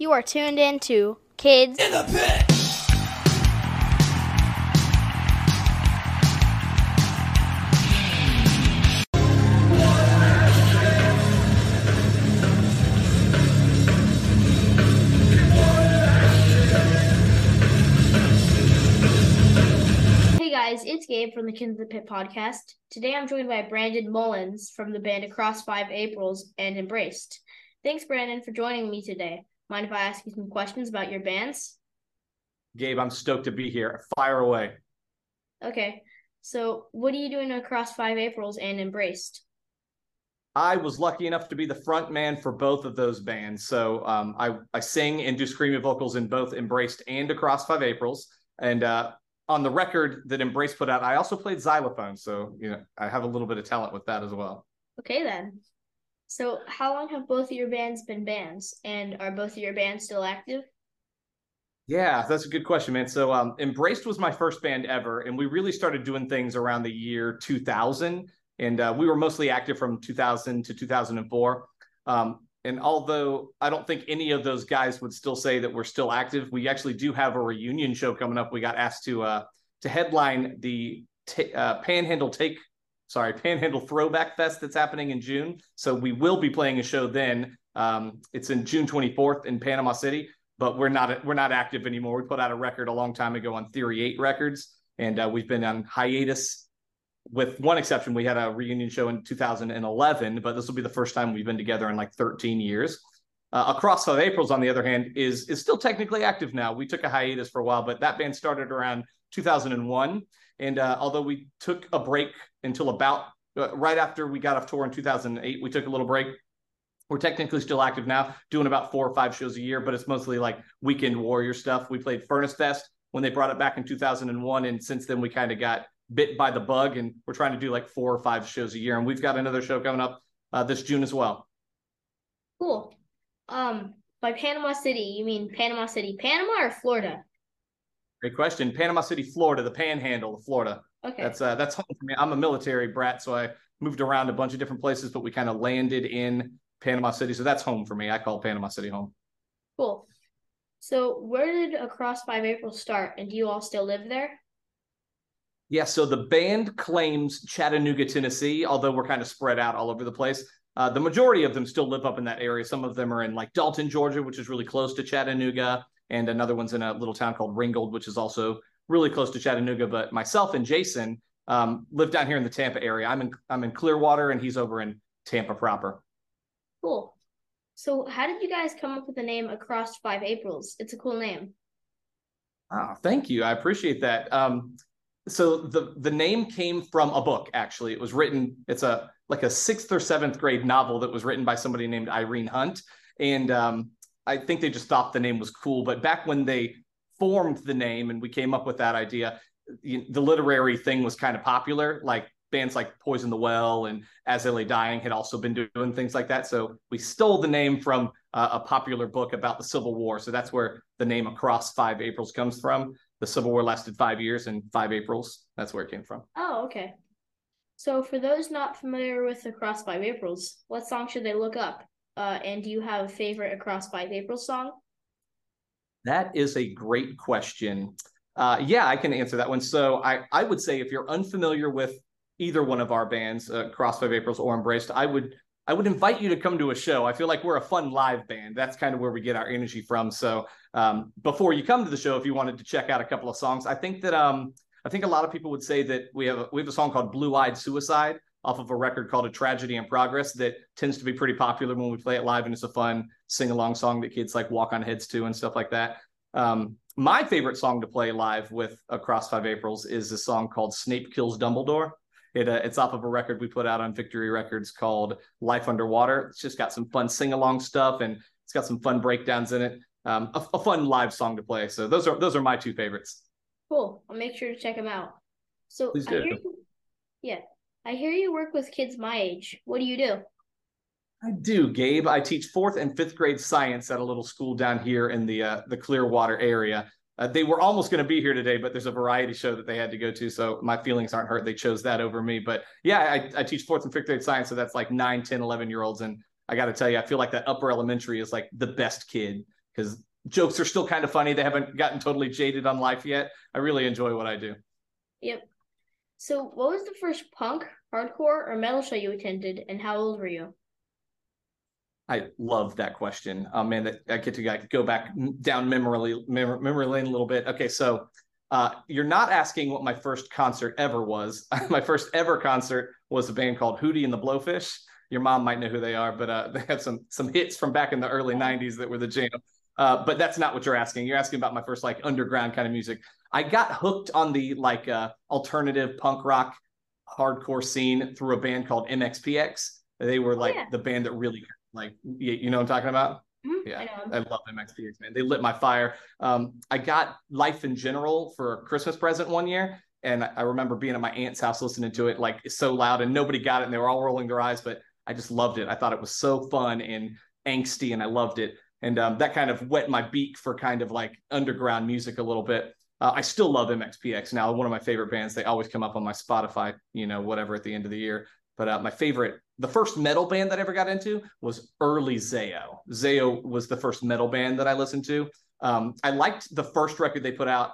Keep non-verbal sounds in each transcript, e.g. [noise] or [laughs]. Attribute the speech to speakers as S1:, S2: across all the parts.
S1: You are tuned in to Kids
S2: in the Pit.
S1: Hey guys, it's Gabe from the Kids in the Pit podcast. Today I'm joined by Brandon Mullins from the band Across Five Aprils and Embraced. Thanks, Brandon, for joining me today. Mind if I ask you some questions about your bands?
S3: Gabe, I'm stoked to be here. Fire away.
S1: Okay. So, what are you doing across Five Aprils and Embraced?
S3: I was lucky enough to be the front man for both of those bands. So um, I, I sing and do screaming vocals in both Embraced and Across Five Aprils. And uh, on the record that Embrace put out, I also played xylophone. So, you know, I have a little bit of talent with that as well.
S1: Okay, then. So, how long have both of your bands been bands, and are both of your bands still active?
S3: Yeah, that's a good question, man. So, um, Embraced was my first band ever, and we really started doing things around the year 2000, and uh, we were mostly active from 2000 to 2004. Um, and although I don't think any of those guys would still say that we're still active, we actually do have a reunion show coming up. We got asked to uh, to headline the t- uh, Panhandle Take sorry, Panhandle Throwback Fest that's happening in June. So we will be playing a show then. Um, it's in June 24th in Panama City, but we're not we're not active anymore. We put out a record a long time ago on Theory Eight Records, and uh, we've been on hiatus. With one exception, we had a reunion show in 2011, but this will be the first time we've been together in like 13 years. Uh, Across Five Aprils, on the other hand, is is still technically active now. We took a hiatus for a while, but that band started around 2001. And uh, although we took a break until about uh, right after we got off tour in 2008, we took a little break. We're technically still active now, doing about four or five shows a year, but it's mostly like weekend warrior stuff. We played Furnace Fest when they brought it back in 2001. And since then, we kind of got bit by the bug and we're trying to do like four or five shows a year. And we've got another show coming up uh, this June as well.
S1: Cool. Um, by Panama City, you mean Panama City, Panama or Florida?
S3: Great question. Panama City, Florida, the Panhandle of Florida.
S1: Okay.
S3: That's uh, that's home for me. I'm a military brat, so I moved around a bunch of different places, but we kind of landed in Panama City, so that's home for me. I call Panama City home.
S1: Cool. So, where did Across Five April start, and do you all still live there?
S3: Yeah, so the band claims Chattanooga, Tennessee, although we're kind of spread out all over the place. Uh, the majority of them still live up in that area. Some of them are in like Dalton, Georgia, which is really close to Chattanooga and another one's in a little town called Ringgold, which is also really close to Chattanooga. But myself and Jason um, live down here in the Tampa area. I'm in I'm in Clearwater, and he's over in Tampa proper.
S1: Cool. So, how did you guys come up with the name Across Five Aprils? It's a cool name.
S3: Oh, thank you. I appreciate that. Um, so the the name came from a book. Actually, it was written. It's a like a sixth or seventh grade novel that was written by somebody named Irene Hunt, and um, I think they just thought the name was cool. But back when they formed the name and we came up with that idea, the literary thing was kind of popular. Like bands like Poison the Well and As I Lay Dying had also been doing things like that. So we stole the name from uh, a popular book about the Civil War. So that's where the name Across Five Aprils comes from. The Civil War lasted five years and five Aprils. That's where it came from.
S1: Oh, okay. So for those not familiar with Across Five Aprils, what song should they look up? Uh, and do you have a favorite Across Five April song?
S3: That is a great question. Uh, yeah, I can answer that one. So I, I would say if you're unfamiliar with either one of our bands, uh, Cross Five Aprils or Embraced, I would I would invite you to come to a show. I feel like we're a fun live band. That's kind of where we get our energy from. So um, before you come to the show, if you wanted to check out a couple of songs, I think that um, I think a lot of people would say that we have a, we have a song called Blue Eyed Suicide off of a record called A Tragedy in Progress that tends to be pretty popular when we play it live, and it's a fun sing along song that kids like walk on heads to and stuff like that. Um, my favorite song to play live with Across Five Aprils is a song called Snape Kills Dumbledore. It, uh, it's off of a record we put out on Victory Records called Life Underwater. It's just got some fun sing along stuff and it's got some fun breakdowns in it. Um, a, a, fun live song to play. So those are those are my two favorites.
S1: Cool. I'll make sure to check them out. So
S3: Please do.
S1: I hear, yeah, I hear you work with kids my age. What do you do?
S3: I do, Gabe. I teach fourth and fifth grade science at a little school down here in the uh, the Clearwater area. Uh, they were almost going to be here today, but there's a variety show that they had to go to, so my feelings aren't hurt. They chose that over me. But yeah, I, I teach fourth and fifth grade science, so that's like 9, 10, 11 year olds. And I got to tell you, I feel like that upper elementary is like the best kid because jokes are still kind of funny. They haven't gotten totally jaded on life yet. I really enjoy what I do.
S1: Yep. So, what was the first punk, hardcore, or metal show you attended, and how old were you?
S3: I love that question. Oh man, that I get to go back down memory memory lane a little bit. Okay, so uh, you're not asking what my first concert ever was. [laughs] my first ever concert was a band called Hootie and the Blowfish. Your mom might know who they are, but uh, [laughs] they had some some hits from back in the early '90s that were the jam. Uh, but that's not what you're asking. You're asking about my first like underground kind of music. I got hooked on the like uh, alternative punk rock hardcore scene through a band called MXPX. They were like oh, yeah. the band that really like you, know what I'm talking about? Mm-hmm. Yeah, I, I, love MXPX, man. They lit my fire. Um, I got Life in General for a Christmas present one year, and I remember being at my aunt's house listening to it like so loud, and nobody got it, and they were all rolling their eyes, but I just loved it. I thought it was so fun and angsty, and I loved it. And um, that kind of wet my beak for kind of like underground music a little bit. Uh, I still love MXPX now. One of my favorite bands. They always come up on my Spotify, you know, whatever at the end of the year. But uh, my favorite, the first metal band that I ever got into was early Zao. Zao was the first metal band that I listened to. Um, I liked the first record they put out,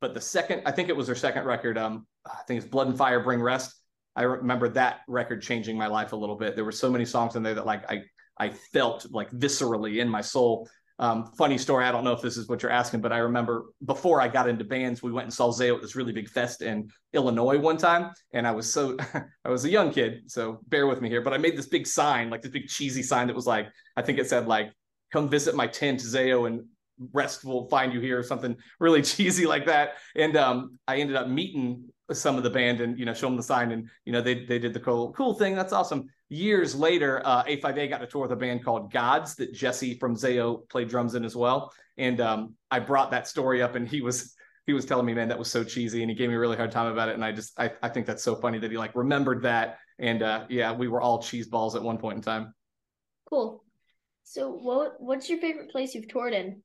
S3: but the second, I think it was their second record. Um, I think it's Blood and Fire Bring Rest. I remember that record changing my life a little bit. There were so many songs in there that like I I felt like viscerally in my soul. Um, funny story. I don't know if this is what you're asking, but I remember before I got into bands, we went and saw Zao at this really big fest in Illinois one time, and I was so [laughs] I was a young kid, so bear with me here. But I made this big sign, like this big cheesy sign that was like I think it said like "Come visit my tent, Zao, and rest will find you here," or something really [laughs] cheesy like that. And um, I ended up meeting some of the band and you know show them the sign and you know they they did the cool cool thing. That's awesome. Years later uh a5a got to tour with a band called gods that jesse from zao played drums in as well. And um i brought that story up and he was he was telling me man that was so cheesy and he gave me a really hard time about it. And i just i, I think that's so funny that he like remembered that. And uh yeah we were all cheese balls at one point in time.
S1: Cool. So what what's your favorite place you've toured in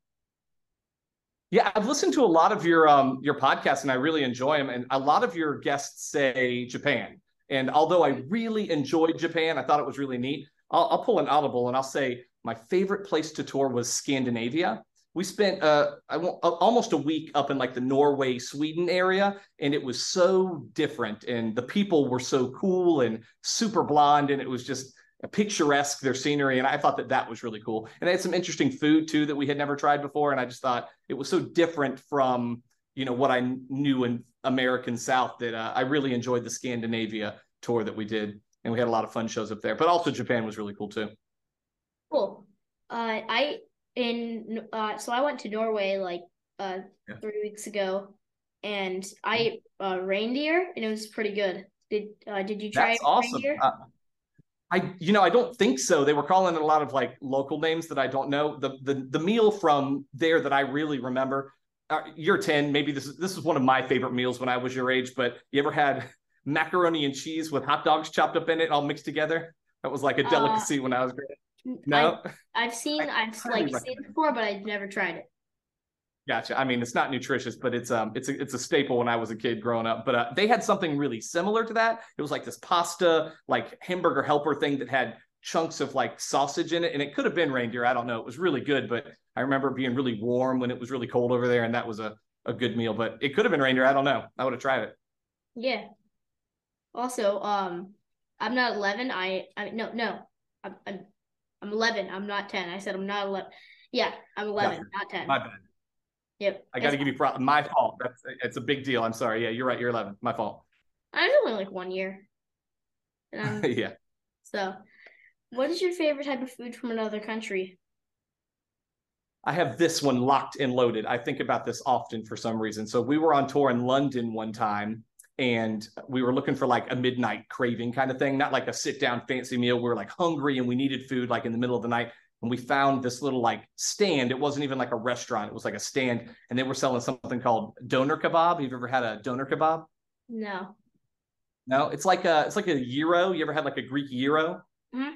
S3: yeah, I've listened to a lot of your um your podcasts and I really enjoy them. And a lot of your guests say Japan. And although I really enjoyed Japan, I thought it was really neat. I'll, I'll pull an audible and I'll say my favorite place to tour was Scandinavia. We spent uh, almost a week up in like the Norway, Sweden area, and it was so different. And the people were so cool and super blonde, and it was just picturesque their scenery and i thought that that was really cool. And they had some interesting food too that we had never tried before and i just thought it was so different from you know what i knew in american south that uh, i really enjoyed the scandinavia tour that we did and we had a lot of fun shows up there. But also japan was really cool too.
S1: Cool. Uh, i in uh, so i went to norway like uh, yeah. three weeks ago and i uh, reindeer and it was pretty good. Did uh, did you try
S3: That's awesome. Uh, I, you know, I don't think so. They were calling it a lot of like local names that I don't know. The the the meal from there that I really remember. Uh, you're ten, maybe this is this is one of my favorite meals when I was your age. But you ever had [laughs] macaroni and cheese with hot dogs chopped up in it, all mixed together? That was like a uh, delicacy uh, when I was growing. No,
S1: I, have seen, [laughs] I've like seen it before, but I've never tried it.
S3: Gotcha. I mean, it's not nutritious, but it's um, it's a it's a staple when I was a kid growing up. But uh, they had something really similar to that. It was like this pasta, like hamburger helper thing that had chunks of like sausage in it, and it could have been reindeer. I don't know. It was really good, but I remember being really warm when it was really cold over there, and that was a a good meal. But it could have been reindeer. I don't know. I would have tried it.
S1: Yeah. Also, um, I'm not 11. I I no no. I'm I'm, I'm 11. I'm not 10. I said I'm not 11. Yeah, I'm 11, gotcha. not 10.
S3: My bad.
S1: Yep.
S3: I got to give you pro- my fault. That's it's a big deal. I'm sorry. Yeah, you're right. You're 11. My fault.
S1: I was only like one year.
S3: Um, [laughs] yeah.
S1: So, what is your favorite type of food from another country?
S3: I have this one locked and loaded. I think about this often for some reason. So we were on tour in London one time and we were looking for like a midnight craving kind of thing, not like a sit down fancy meal. We were like hungry and we needed food like in the middle of the night and we found this little like stand. It wasn't even like a restaurant; it was like a stand, and they were selling something called doner kebab. You've ever had a doner kebab?
S1: No.
S3: No, it's like a it's like a gyro. You ever had like a Greek gyro? Mm-hmm.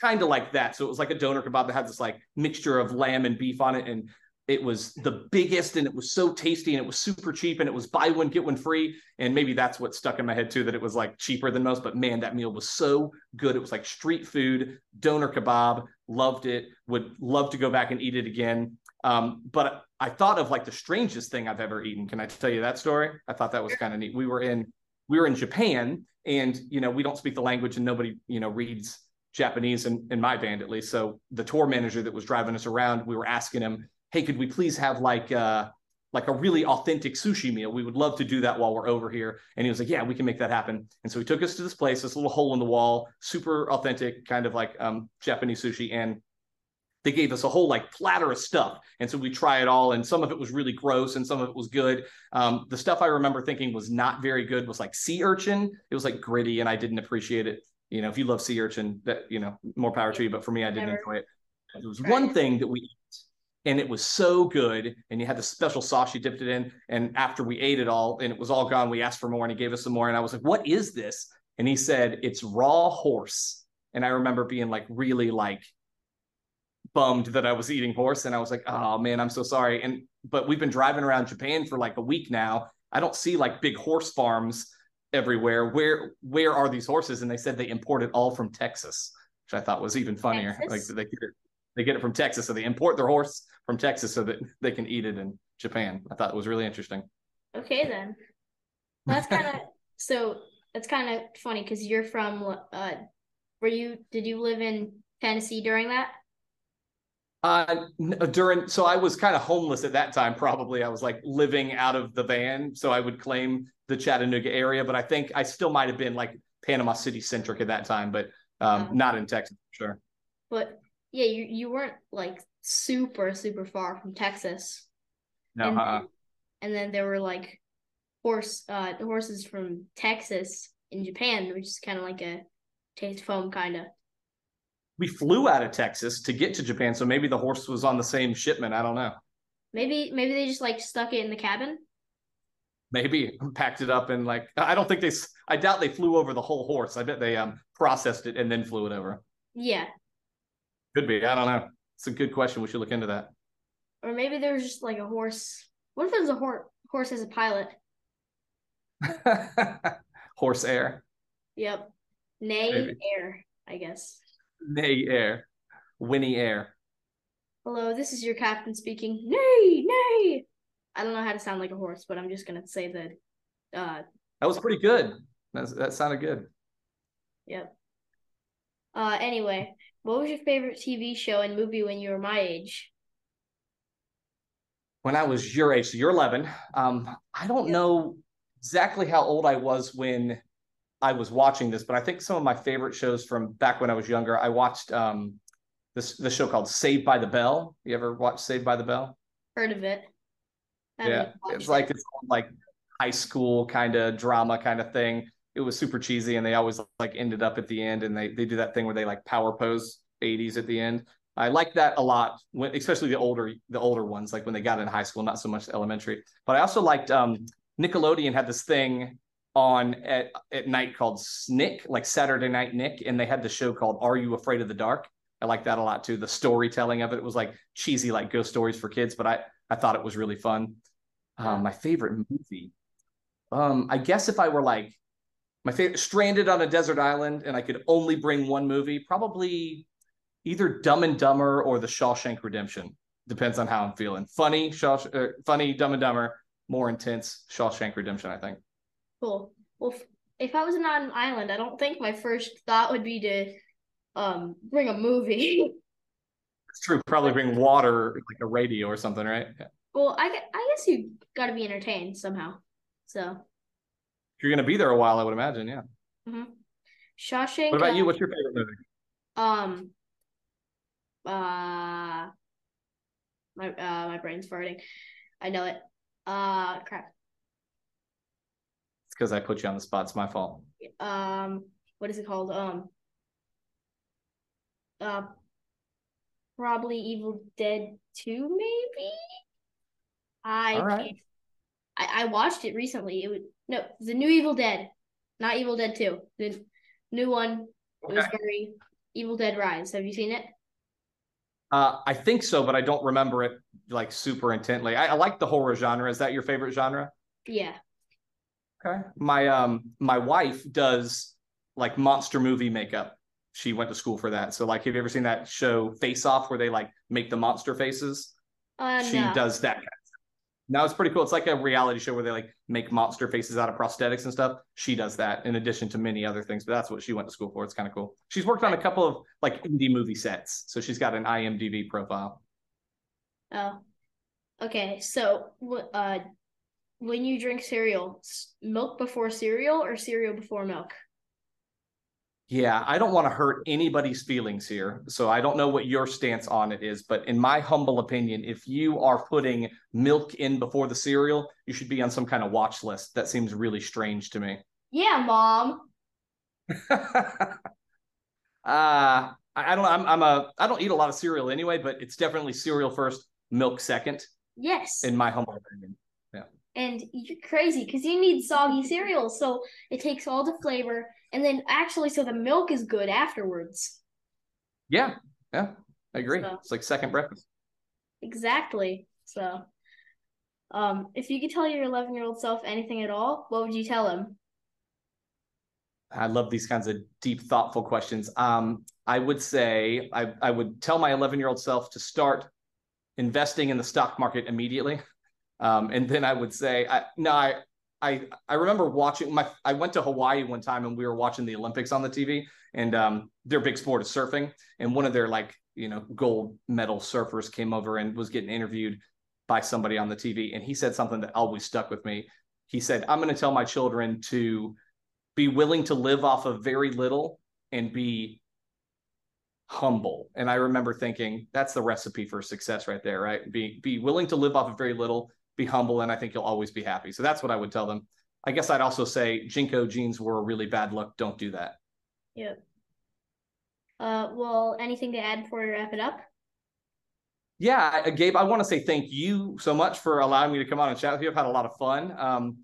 S3: Kind of like that. So it was like a doner kebab that had this like mixture of lamb and beef on it, and it was the biggest and it was so tasty and it was super cheap and it was buy one get one free. And maybe that's what stuck in my head too that it was like cheaper than most. But man that meal was so good. It was like street food doner kebab. Loved it. Would love to go back and eat it again. Um, but i thought of like the strangest thing i've ever eaten. Can i tell you that story? I thought that was kind of neat. We were in we were in japan and you know we don't speak the language and nobody you know reads japanese in, in my band at least. So the tour manager that was driving us around we were asking him hey, could we please have like uh like a really authentic sushi meal? We would love to do that while we're over here. And he was like, yeah, we can make that happen. And so he took us to this place, this little hole in the wall, super authentic, kind of like um, Japanese sushi. And they gave us a whole like platter of stuff. And so we try it all. And some of it was really gross and some of it was good. Um, the stuff I remember thinking was not very good was like sea urchin. It was like gritty and I didn't appreciate it. You know, if you love sea urchin, that, you know, more power to you. But for me, I didn't Never. enjoy it. There was one thing that we and it was so good. And you had the special sauce you dipped it in. And after we ate it all and it was all gone, we asked for more and he gave us some more. And I was like, what is this? And he said, it's raw horse. And I remember being like really like bummed that I was eating horse. And I was like, oh man, I'm so sorry. And but we've been driving around Japan for like a week now. I don't see like big horse farms everywhere. Where where are these horses? And they said they import it all from Texas, which I thought was even funnier. Texas? Like they they get it from Texas, so they import their horse from Texas so that they can eat it in Japan. I thought it was really interesting.
S1: Okay, then that's kind of [laughs] so. That's kind of funny because you're from. Uh, were you? Did you live in Tennessee during that?
S3: Uh, during so I was kind of homeless at that time. Probably I was like living out of the van, so I would claim the Chattanooga area, but I think I still might have been like Panama City centric at that time, but um, oh. not in Texas for sure.
S1: But yeah, you you weren't like super super far from Texas.
S3: No. And, uh-uh.
S1: and then there were like horse uh horses from Texas in Japan, which is kind of like a taste foam kind of.
S3: We flew out of Texas to get to Japan, so maybe the horse was on the same shipment. I don't know.
S1: Maybe maybe they just like stuck it in the cabin.
S3: Maybe [laughs] packed it up and like I don't think they. I doubt they flew over the whole horse. I bet they um processed it and then flew it over.
S1: Yeah,
S3: could be. I don't know. It's a good question. We should look into that.
S1: Or maybe there's just like a horse. What if there's a horse horse as a pilot? [laughs]
S3: horse air.
S1: Yep. Nay maybe. air, I guess.
S3: Nay air. Winnie air.
S1: Hello, this is your captain speaking. Nay, nay. I don't know how to sound like a horse, but I'm just gonna say that. Uh,
S3: that was pretty good. That that sounded good.
S1: Yep. Uh, anyway, what was your favorite TV show and movie when you were my age?
S3: When I was your age, so you're 11. Um, I don't know exactly how old I was when I was watching this, but I think some of my favorite shows from back when I was younger, I watched um, this this show called Saved by the Bell. You ever watched Saved by the Bell?
S1: Heard of it?
S3: yeah, it's like it's like high school kind of drama kind of thing it was super cheesy and they always like ended up at the end and they they do that thing where they like power pose 80s at the end. I like that a lot when especially the older the older ones like when they got in high school not so much elementary. But I also liked um Nickelodeon had this thing on at at night called Snick, like Saturday Night Nick and they had the show called Are You Afraid of the Dark? I like that a lot too. The storytelling of it, it was like cheesy like ghost stories for kids, but I I thought it was really fun. Um, my favorite movie. Um, I guess if I were like my favorite stranded on a desert island and I could only bring one movie, probably either Dumb and Dumber or The Shawshank Redemption. Depends on how I'm feeling. Funny, Shaw, uh, funny, Dumb and Dumber, more intense, Shawshank Redemption. I think.
S1: Cool. Well, if I was on an island, I don't think my first thought would be to um bring a movie.
S3: It's true. Probably bring water, like a radio or something, right?
S1: Yeah. Well, I I guess you got to be entertained somehow. So
S3: you're going to be there a while, I would imagine. Yeah.
S1: Mm-hmm. Shawshank.
S3: What about you? What's your favorite movie?
S1: Um. Uh. My uh my brain's farting. I know it. Uh crap.
S3: It's because I put you on the spot. It's my fault.
S1: Um. What is it called? Um. Uh. Probably Evil Dead Two, maybe. I. Right. I, I watched it recently. It was no, the new Evil Dead, not Evil Dead Two. The new one okay. was very Evil Dead Rise. Have you seen it?
S3: Uh, I think so, but I don't remember it like super intently. I, I like the horror genre. Is that your favorite genre?
S1: Yeah.
S3: Okay. My um my wife does like monster movie makeup. She went to school for that. So like have you ever seen that show Face Off where they like make the monster faces?
S1: Uh,
S3: she
S1: no.
S3: does that. Now it's pretty cool. It's like a reality show where they like make monster faces out of prosthetics and stuff. She does that in addition to many other things, but that's what she went to school for. It's kind of cool. She's worked on a couple of like indie movie sets, so she's got an IMDb profile.
S1: Oh. Okay. So, uh, when you drink cereal, milk before cereal or cereal before milk?
S3: Yeah, I don't want to hurt anybody's feelings here. So I don't know what your stance on it is, but in my humble opinion, if you are putting milk in before the cereal, you should be on some kind of watch list. That seems really strange to me.
S1: Yeah, mom. [laughs]
S3: uh I, I don't I'm I'm a I don't eat a lot of cereal anyway, but it's definitely cereal first, milk second,
S1: Yes.
S3: in my humble opinion. Yeah.
S1: And you're crazy because you need soggy cereal, so it takes all the flavor, and then actually, so the milk is good afterwards.
S3: Yeah, yeah, I agree.
S1: So-
S3: It's like second breakfast.
S1: Exactly. So, um, if you could tell your 11 year old self anything at all, what would you tell him?
S3: I love these kinds of deep, thoughtful questions. Um, I would say I, I would tell my 11 year old self to start investing in the stock market immediately. Um, and then I would say, I, no, I, I, I remember watching my, I went to Hawaii one time and we were watching the Olympics on the TV and um, their big sport is surfing. And one of their like, you know, gold medal surfers came over and was getting interviewed by somebody on the TV. And he said something that always stuck with me. He said, I'm going to tell my children to be willing to live off of very little and be humble. And I remember thinking that's the recipe for success right there, right? Be be willing to live off of very little, be humble, and I think you'll always be happy. So that's what I would tell them. I guess I'd also say JNCO jeans were a really bad look. Don't do that.
S1: Yep. Uh, well, anything to add before we wrap it up?
S3: Yeah, Gabe, I want to say thank you so much for allowing me to come on and chat with you. I've had a lot of fun. Um,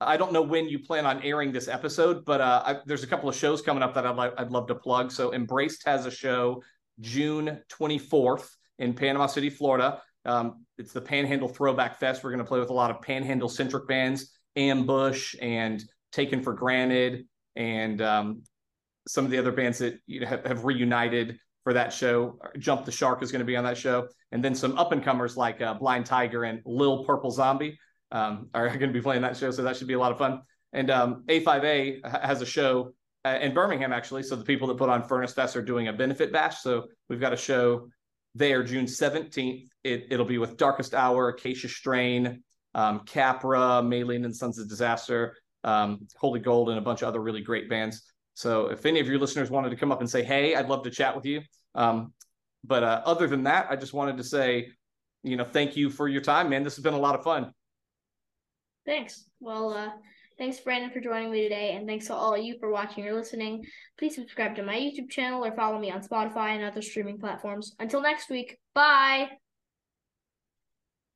S3: I don't know when you plan on airing this episode, but uh, I, there's a couple of shows coming up that I'd, like, I'd love to plug. So, Embraced has a show June 24th in Panama City, Florida. Um, it's the Panhandle Throwback Fest. We're going to play with a lot of Panhandle centric bands, Ambush and Taken for Granted, and um, some of the other bands that you know, have, have reunited for that show. Jump the Shark is going to be on that show, and then some up and comers like uh, Blind Tiger and Lil Purple Zombie um, are [laughs] going to be playing that show. So that should be a lot of fun. And um, A5A has a show uh, in Birmingham actually. So the people that put on Furnace Fest are doing a benefit bash. So we've got a show there June 17th. It, it'll be with Darkest Hour, Acacia Strain, um, Capra, Maylene and Sons of Disaster, um, Holy Gold, and a bunch of other really great bands. So if any of your listeners wanted to come up and say, hey, I'd love to chat with you. Um, but uh, other than that, I just wanted to say, you know, thank you for your time, man. This has been a lot of fun.
S1: Thanks. Well, uh, thanks, Brandon, for joining me today, and thanks to all of you for watching or listening. Please subscribe to my YouTube channel or follow me on Spotify and other streaming platforms. Until next week, bye.